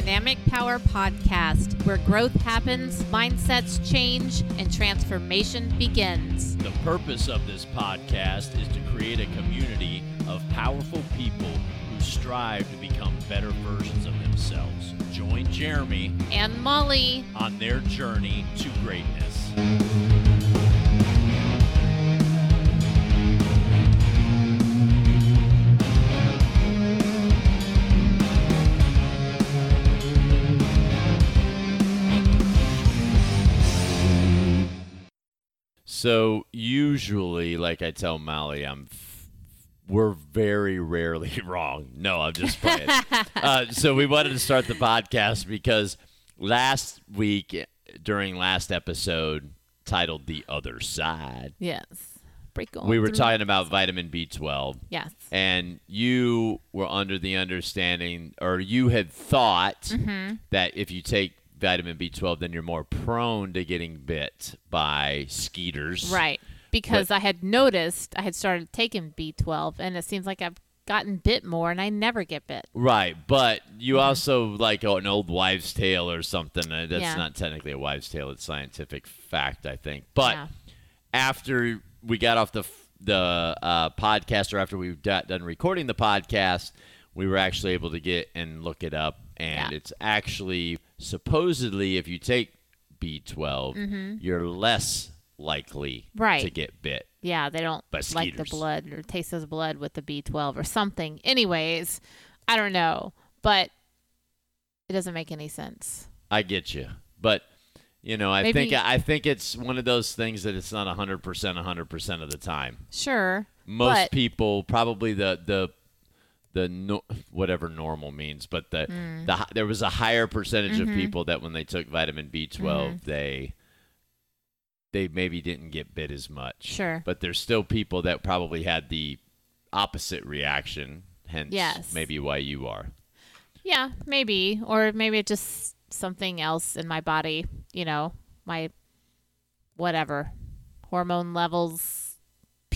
Dynamic Power Podcast, where growth happens, mindsets change, and transformation begins. The purpose of this podcast is to create a community of powerful people who strive to become better versions of themselves. Join Jeremy And Molly, on their journey to greatness. So usually, like I tell Molly, I'm f- we're very rarely wrong. No, I'm just playing. uh, so we wanted to start the podcast because last week during last episode titled "The Other Side," yes, break on. we were talking about vitamin B12, Yes. and you were under the understanding, or you had thought Mm-hmm. that if you take vitamin B12, then you're more prone to getting bit by skeeters. Right. Because I had noticed I had started taking B12, and it seems like I've gotten bit more, and I never get bit. Right, but you also like an old wives' tale or something. Uh, That's Yeah. not technically a wives' tale; it's scientific fact, I think. But Yeah. after we got off the the uh, podcast, or after we got done recording the podcast, we were actually able to get and look it up, and Yeah. it's actually supposedly if you take B12, you're less likely Mm-hmm. Right. to get bit. Yeah, they don't like the blood or taste of blood with the B12 or something. Anyways, I don't know, but it doesn't make any sense. I get you, but you know, I Maybe- think I think it's one of those things that it's not hundred percent, hundred percent of the time. Sure. Most people probably the the the no, whatever normal means, but the Mm. the there was a higher percentage Mm-hmm. of people that when they took vitamin B12, they they maybe didn't get bit as much. Sure. but there's still people that probably had the opposite reaction. Hence, Yes. maybe why you are. Yeah, maybe. Or maybe it's just something else in my body, you know, my whatever. Hormone levels,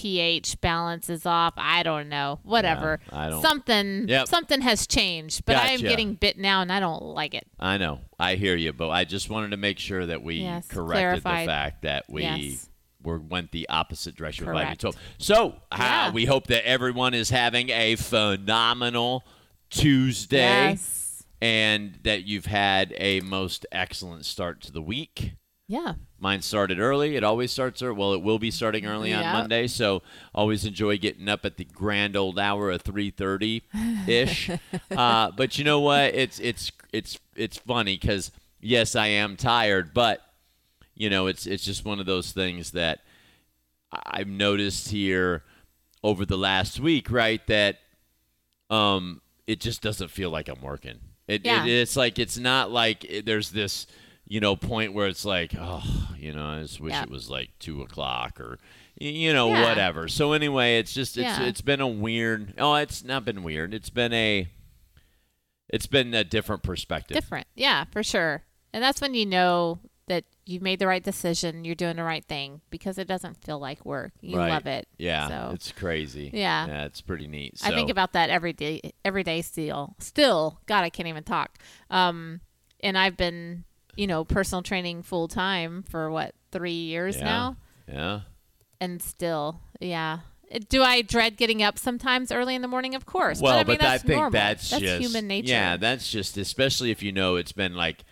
pH balance is off. I don't know. Whatever. Yeah, I don't- Something Yep. something has changed, but I'm getting bit now and I don't like it. I know. I hear you, but I just wanted to make sure that we Yes, corrected clarified. the fact that we Yes. were went the opposite direction with vitamin Correct. 12. So, uh, Yeah. we hope that everyone is having a phenomenal Tuesday Yes. and that you've had a most excellent start to the week. Yeah. Mine started early. It always starts early. Well, it will be starting early on Monday, so always enjoy getting up at the grand old hour of three thirty ish. uh, but you know what? It's it's it's it's funny because yes, I am tired, but you know, it's it's just one of those things that I've noticed here over the last week, right? That um, it just doesn't feel like I'm working. It, Yeah. it it's like it's not like it, there's this you know point where it's like oh you know I just wish Yeah. it was like two o'clock or you know Yeah. whatever. So anyway, it's just it's Yeah. it's been a weird. Oh, it's not been weird. It's been a it's been a different perspective. Different. Yeah, for sure. And that's when you know that you've made the right decision, you're doing the right thing because it doesn't feel like work. You Right. love it. Yeah, So it's crazy. Yeah. yeah, it's pretty neat. I think about that every day every day still. Still, God, I can't even talk. Um and I've been, you know, personal training full time for what, 3 years Yeah. now yeah. and still, yeah. Do I dread getting up sometimes early in the morning? Of course. Well, but I mean that's I think normal. that's, that's just human nature. Yeah, that's just especially if you know it's been like,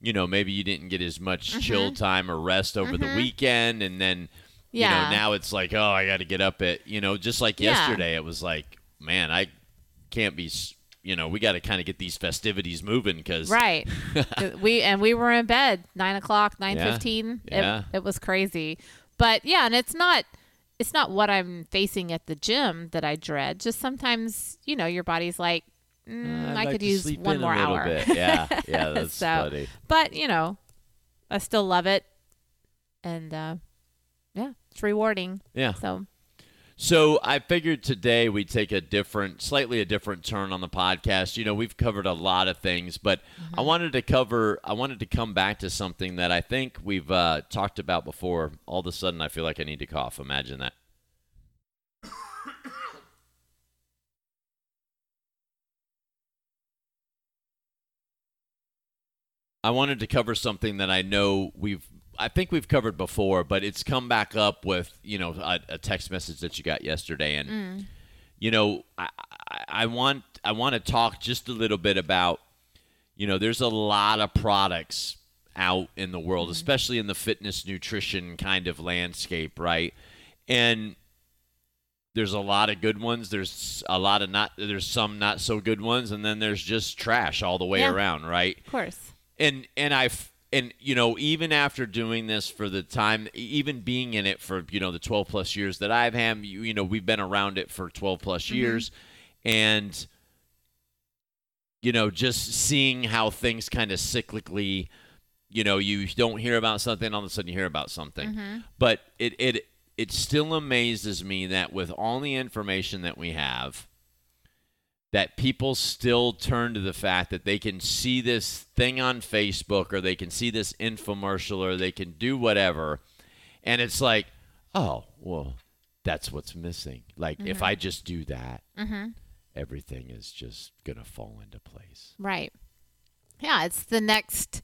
you know, maybe you didn't get as much Mm-hmm. chill time or rest over the weekend, and then, you know, now it's like, oh, I got to get up at, you know, just like Yeah. yesterday, it was like, man, I can't be, you know, we got to kind of get these festivities moving because, Right. we and we were in bed nine o'clock, nine fifteen. Yeah. It, it was crazy. But yeah, and it's not it's not what I'm facing at the gym that I dread. Just sometimes, you know, your body's like, mm, I like could use one more hour. Bit. Yeah, yeah, that's So, funny. But you know, I still love it, and uh, yeah, it's rewarding. Yeah. So So I figured today we'd take a different, slightly a different turn on the podcast. You know, we've covered a lot of things, but I wanted to cover, I wanted to come back to something that I think we've uh, talked about before. All of a sudden, I feel like I need to cough. Imagine that. I wanted to cover something that I know we've I think we've covered before, but it's come back up with you know a, a text message that you got yesterday, and Mm. you know I, I, I want I want to talk just a little bit about you know there's a lot of products out in the world, especially in the fitness nutrition kind of landscape, right? And there's a lot of good ones. There's a lot of not. There's some not so good ones, and then there's just trash all the way Yeah. around, right? Of course. and and I've and you know even after doing this for the time even being in it for you know the 12 plus years that I've had you, you know we've been around it for 12 plus mm-hmm. years. And you know just seeing how things kind of cyclically you know you don't hear about something all of a sudden you hear about something. Mm-hmm. But it it it still amazes me that with all the information that we have that people still turn to the fact that they can see this thing on Facebook or they can see this infomercial or they can do whatever. And it's like oh well that's what's missing. Like if i mm-hmm. just do that mm-hmm. everything is just gonna fall into place. Right. Yeah, it's the next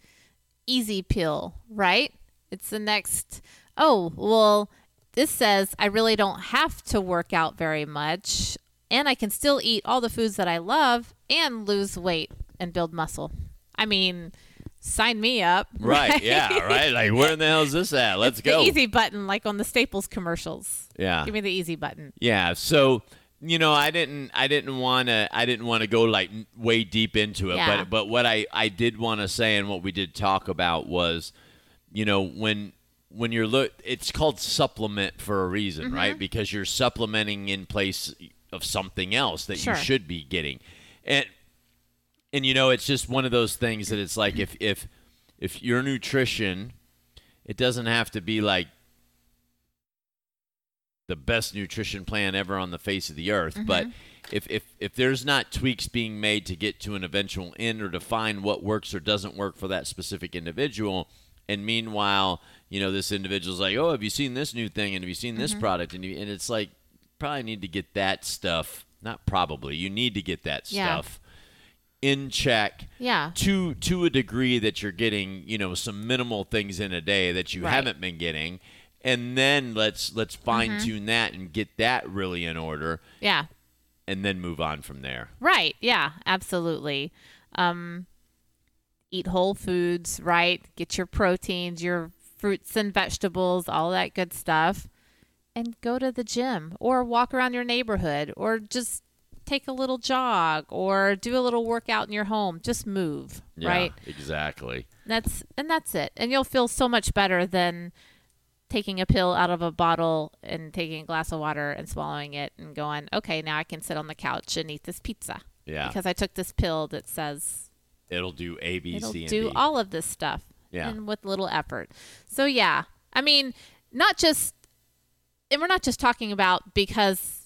easy pill, right? It's the next, oh, well, this says I really don't have to work out very much and I can still eat all the foods that I love and lose weight and build muscle. I mean, sign me up. right yeah right like where in the hell is this at let's go The easy button, like on the Staples commercials. yeah Give me the easy button. Yeah, so you know, I didn't I didn't want to I didn't want to go like way deep into it, Yeah. but but what I I did want to say and what we did talk about was you know, when when you're look it's called supplement for a reason, Mm-hmm. right? Because you're supplementing in place of something else that Sure. you should be getting. And and you know, it's just one of those things that it's like if if if your nutrition it doesn't have to be like the best nutrition plan ever on the face of the earth. But mm-hmm. if, if if there's not tweaks being made to get to an eventual end or to find what works or doesn't work for that specific individual, and meanwhile, you know, this individual's like, oh, have you seen this new thing? And have you seen this mm-hmm. product? And you, and it's like, probably need to get that stuff. Not probably. You need to get that Yeah. stuff in check Yeah. to to a degree that you're getting you know some minimal things in a day that you Right. haven't been getting and then let's let's fine tune that and get that really in order Yeah. and then move on from there Right. Yeah, absolutely. Um, eat whole foods, right? Get your proteins, your fruits and vegetables, all that good stuff. And go to the gym or walk around your neighborhood or just take a little jog or do a little workout in your home. Just move, yeah right? exactly That's and that's it. And you'll feel so much better than taking a pill out of a bottle and taking a glass of water and swallowing it and going, "Okay, now I can sit on the couch and eat this pizza." yeah because I took this pill that says it'll do a b it'll c and do d all of this stuff Yeah. and with little effort. So yeah, I mean, not just and we're not just talking about because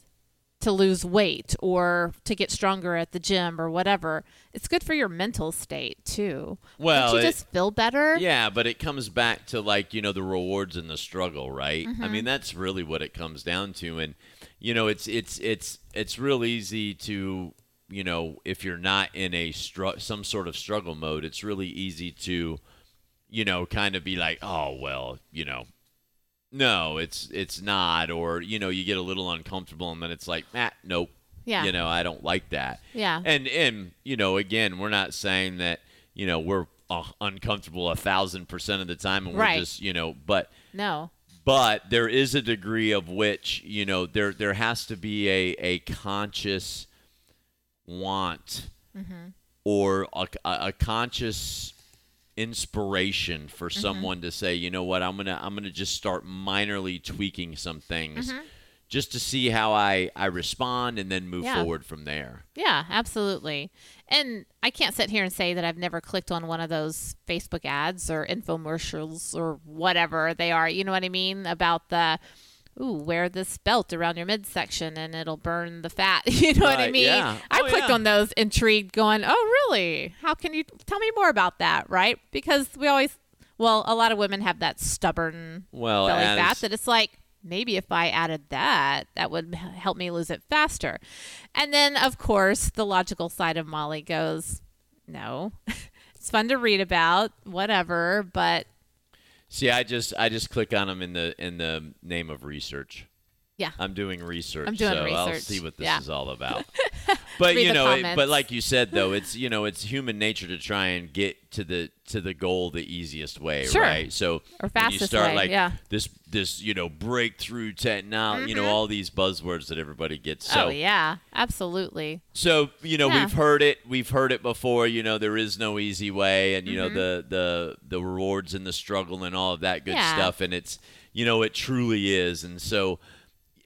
to lose weight or to get stronger at the gym or whatever. It's good for your mental state too. Well, Don't you it- just feel better? yeah but it comes back to like you know the rewards and the struggle right i Mm-hmm. mean that's really what it comes down to and you know it's it's it's it's real easy to you know if you're not in a str- some sort of struggle mode it's really easy to you know kind of be like oh well you know no it's it's not or you know you get a little uncomfortable and then it's like ah, nope Yeah. you know i don't like that Yeah. and and you know again we're not saying that you know we're uh, uncomfortable a thousand percent of the time and Right. we're just you know but no. but there is a degree of which you know there there has to be a a conscious want or a, a, a conscious inspiration for mm-hmm. someone to say you know what i'm gonna i'm gonna just start minorly tweaking some things mm-hmm. just to see how i i respond and then move Yeah. forward from there Yeah, absolutely. And I can't sit here and say that I've never clicked on one of those Facebook ads or infomercials or whatever they are. You know what I mean? About the, ooh, wear this belt around your midsection and it'll burn the fat. You know what I mean? yeah. I Oh, clicked yeah. on those intrigued, going, oh, really? How can you tell me more about that? Right? Because we always, well, a lot of women have that stubborn well belly as- fat that it's like maybe if I added that, that would help me lose it faster. And then, of course, the logical side of Molly goes, no. It's fun to read about, whatever, but See, I just I just click on them in the in the name of research. Yeah. I'm doing research, I'm doing so I'll see what this Yeah. is all about. But you know, it, but like you said though, it's you know, it's human nature to try and get to the to the goal the easiest way, Sure. right? So Or when you start way, like yeah. this this you know breakthrough technology, you know, all these buzzwords that everybody gets. So oh yeah, absolutely. so you know Yeah. we've heard it we've heard it before you know there is no easy way and you Mm-hmm. know the the the rewards and the struggle and all of that good Yeah. stuff and it's you know it truly is and so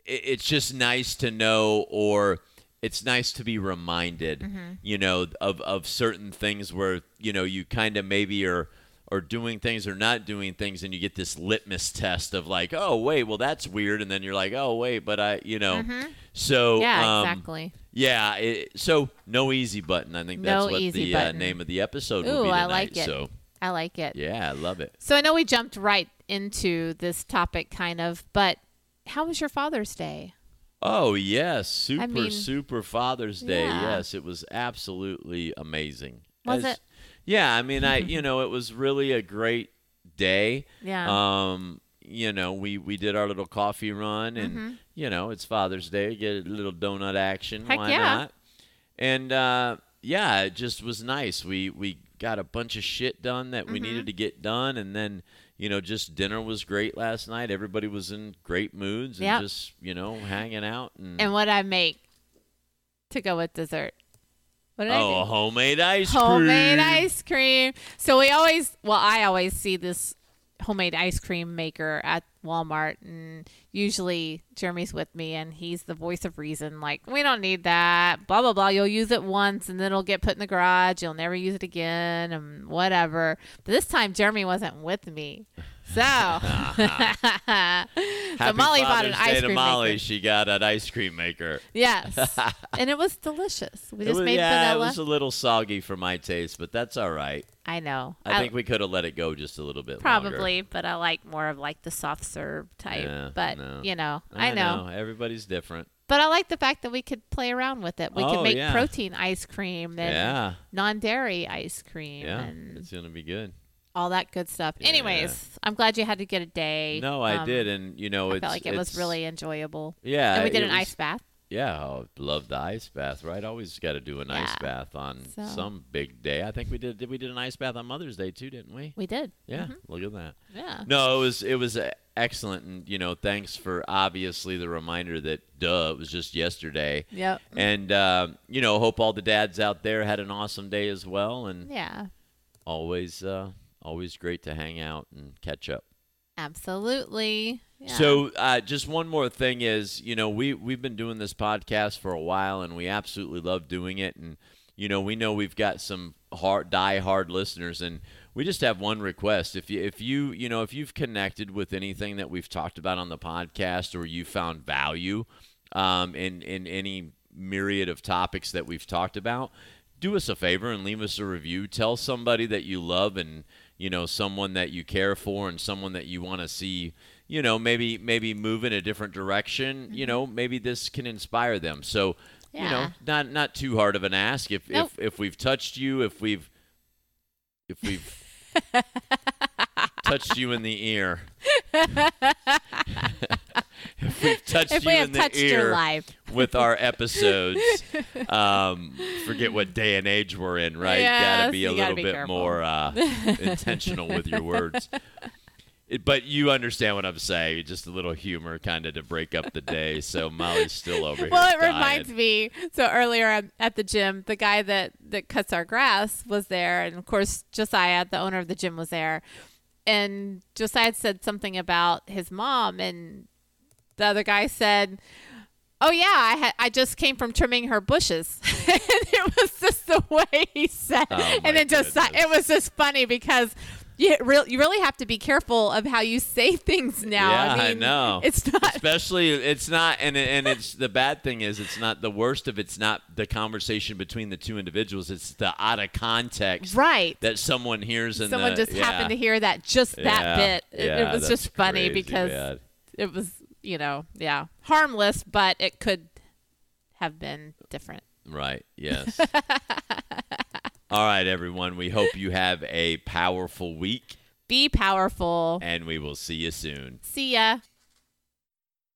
it's just nice to know or it's nice to be reminded Mm-hmm. you know of of certain things where you know you kind of maybe are are doing things or not doing things and you get this litmus test of like oh wait well that's weird and then you're like oh wait but i you know so Mm-hmm. Yeah, um, exactly. yeah, it, so no easy button. I think that's No what the uh, name of the episode will be tonight. I like it. So I like it. yeah, I love it. So I know we jumped right into this topic kind of, but how was your Father's Day? Oh yes, super mean, super Father's Day. yeah. Yes, it was absolutely amazing. Was As- it? Yeah, I mean, I you know it was really a great day. Yeah. Um, you know, we we did our little coffee run, and you know it's Father's Day. Get a little donut action. Heck Why yeah. not? And uh, yeah, it just was nice. We we got a bunch of shit done that we Mm-hmm. needed to get done, and then you know just dinner was great last night. Everybody was in great moods and Yep. just you know hanging out and, and what I make to go with dessert? What did I do? oh homemade ice homemade cream. Homemade ice cream. So we always, well, I always see this homemade ice cream maker at Walmart, and usually Jeremy's with me, and he's the voice of reason. Like, we don't need that, blah blah blah. You'll use it once, and then it'll get put in the garage. You'll never use it again, and whatever. But this time, Jeremy wasn't with me. So, so Molly bought an ice to cream Molly. maker. She got an ice cream maker. Yes, and it was delicious. We It just was- made yeah, vanilla. it was a little soggy for my taste, but that's all right. I know. I, think we could have let it go just a little bit longer. Probably, but I like more of like the soft serve type. Yeah, but no. you know, I, know. Everybody's different. But I like the fact that we could play around with it. We Oh, could make yeah. protein ice cream and yeah. non-dairy ice cream Yeah. and It's going to be good. All that good stuff. Yeah. Anyways, I'm glad you had to get a day. No, I Um, did. And, you know, I felt like it was really enjoyable. Yeah. and we did an was- ice bath. Yeah. Oh, love the ice bath, right? Always got to do an ice bath on So- some big day. I think we did. Did we did an ice bath on Mother's Day too, didn't we? We did. Yeah. Mhm. Look at that. Yeah. No, it was it was uh, excellent, and you know, thanks for obviously the reminder that duh, it was just yesterday. Yep. And uh, you know, hope all the dads out there had an awesome day as well, and Yeah. always uh, always great to hang out and catch up. Absolutely. Yeah. So, uh, just one more thing is, you know, we we've been doing this podcast for a while, and we absolutely love doing it. And you know, we know we've got some hard, die hard listeners, and we just have one request: if you if you you know if you've connected with anything that we've talked about on the podcast, or you found value um, in in any myriad of topics that we've talked about, do us a favor and leave us a review. Tell somebody that you love and you know someone that you care for and someone that you want to see you know maybe maybe move in a different direction you mm-hmm. know maybe this can inspire them. So you know not not too hard of an ask. If Nope. if if we've touched you if we've if we've touched you in the ear if we've touched if you we in the ear your life, with our episodes. um, forget what day and age we're in, right? gotta be a little bit careful. more uh, intentional with your words. It, but you understand what I'm saying. Just a little humor, kind of to break up the day. So Molly's still over well, here. Well, it reminds me. So earlier at- at the gym, the guy that that cuts our grass was there, and of course Josiah, the owner of the gym, was there. And Josiah said something about his mom, and the other guy said, "Oh yeah, I had I just came from trimming her bushes." and it was just the way he said, Oh, and it just it was just funny because. You, re- you really have to be careful of how you say things now. Yeah, I I, know. It's not Especially, it's not, and and it's the bad thing is, it's not the worst of. It's not the conversation between the two individuals. It's the out of context right. that someone hears and someone just yeah. happened to hear that just that Yeah, bit. It, yeah, it was just funny because bad. it was, you know, yeah, harmless, but it could have been different. Right. Yes. All right, everyone. We hope you have a powerful week, Be powerful. and we will see you soon. See ya.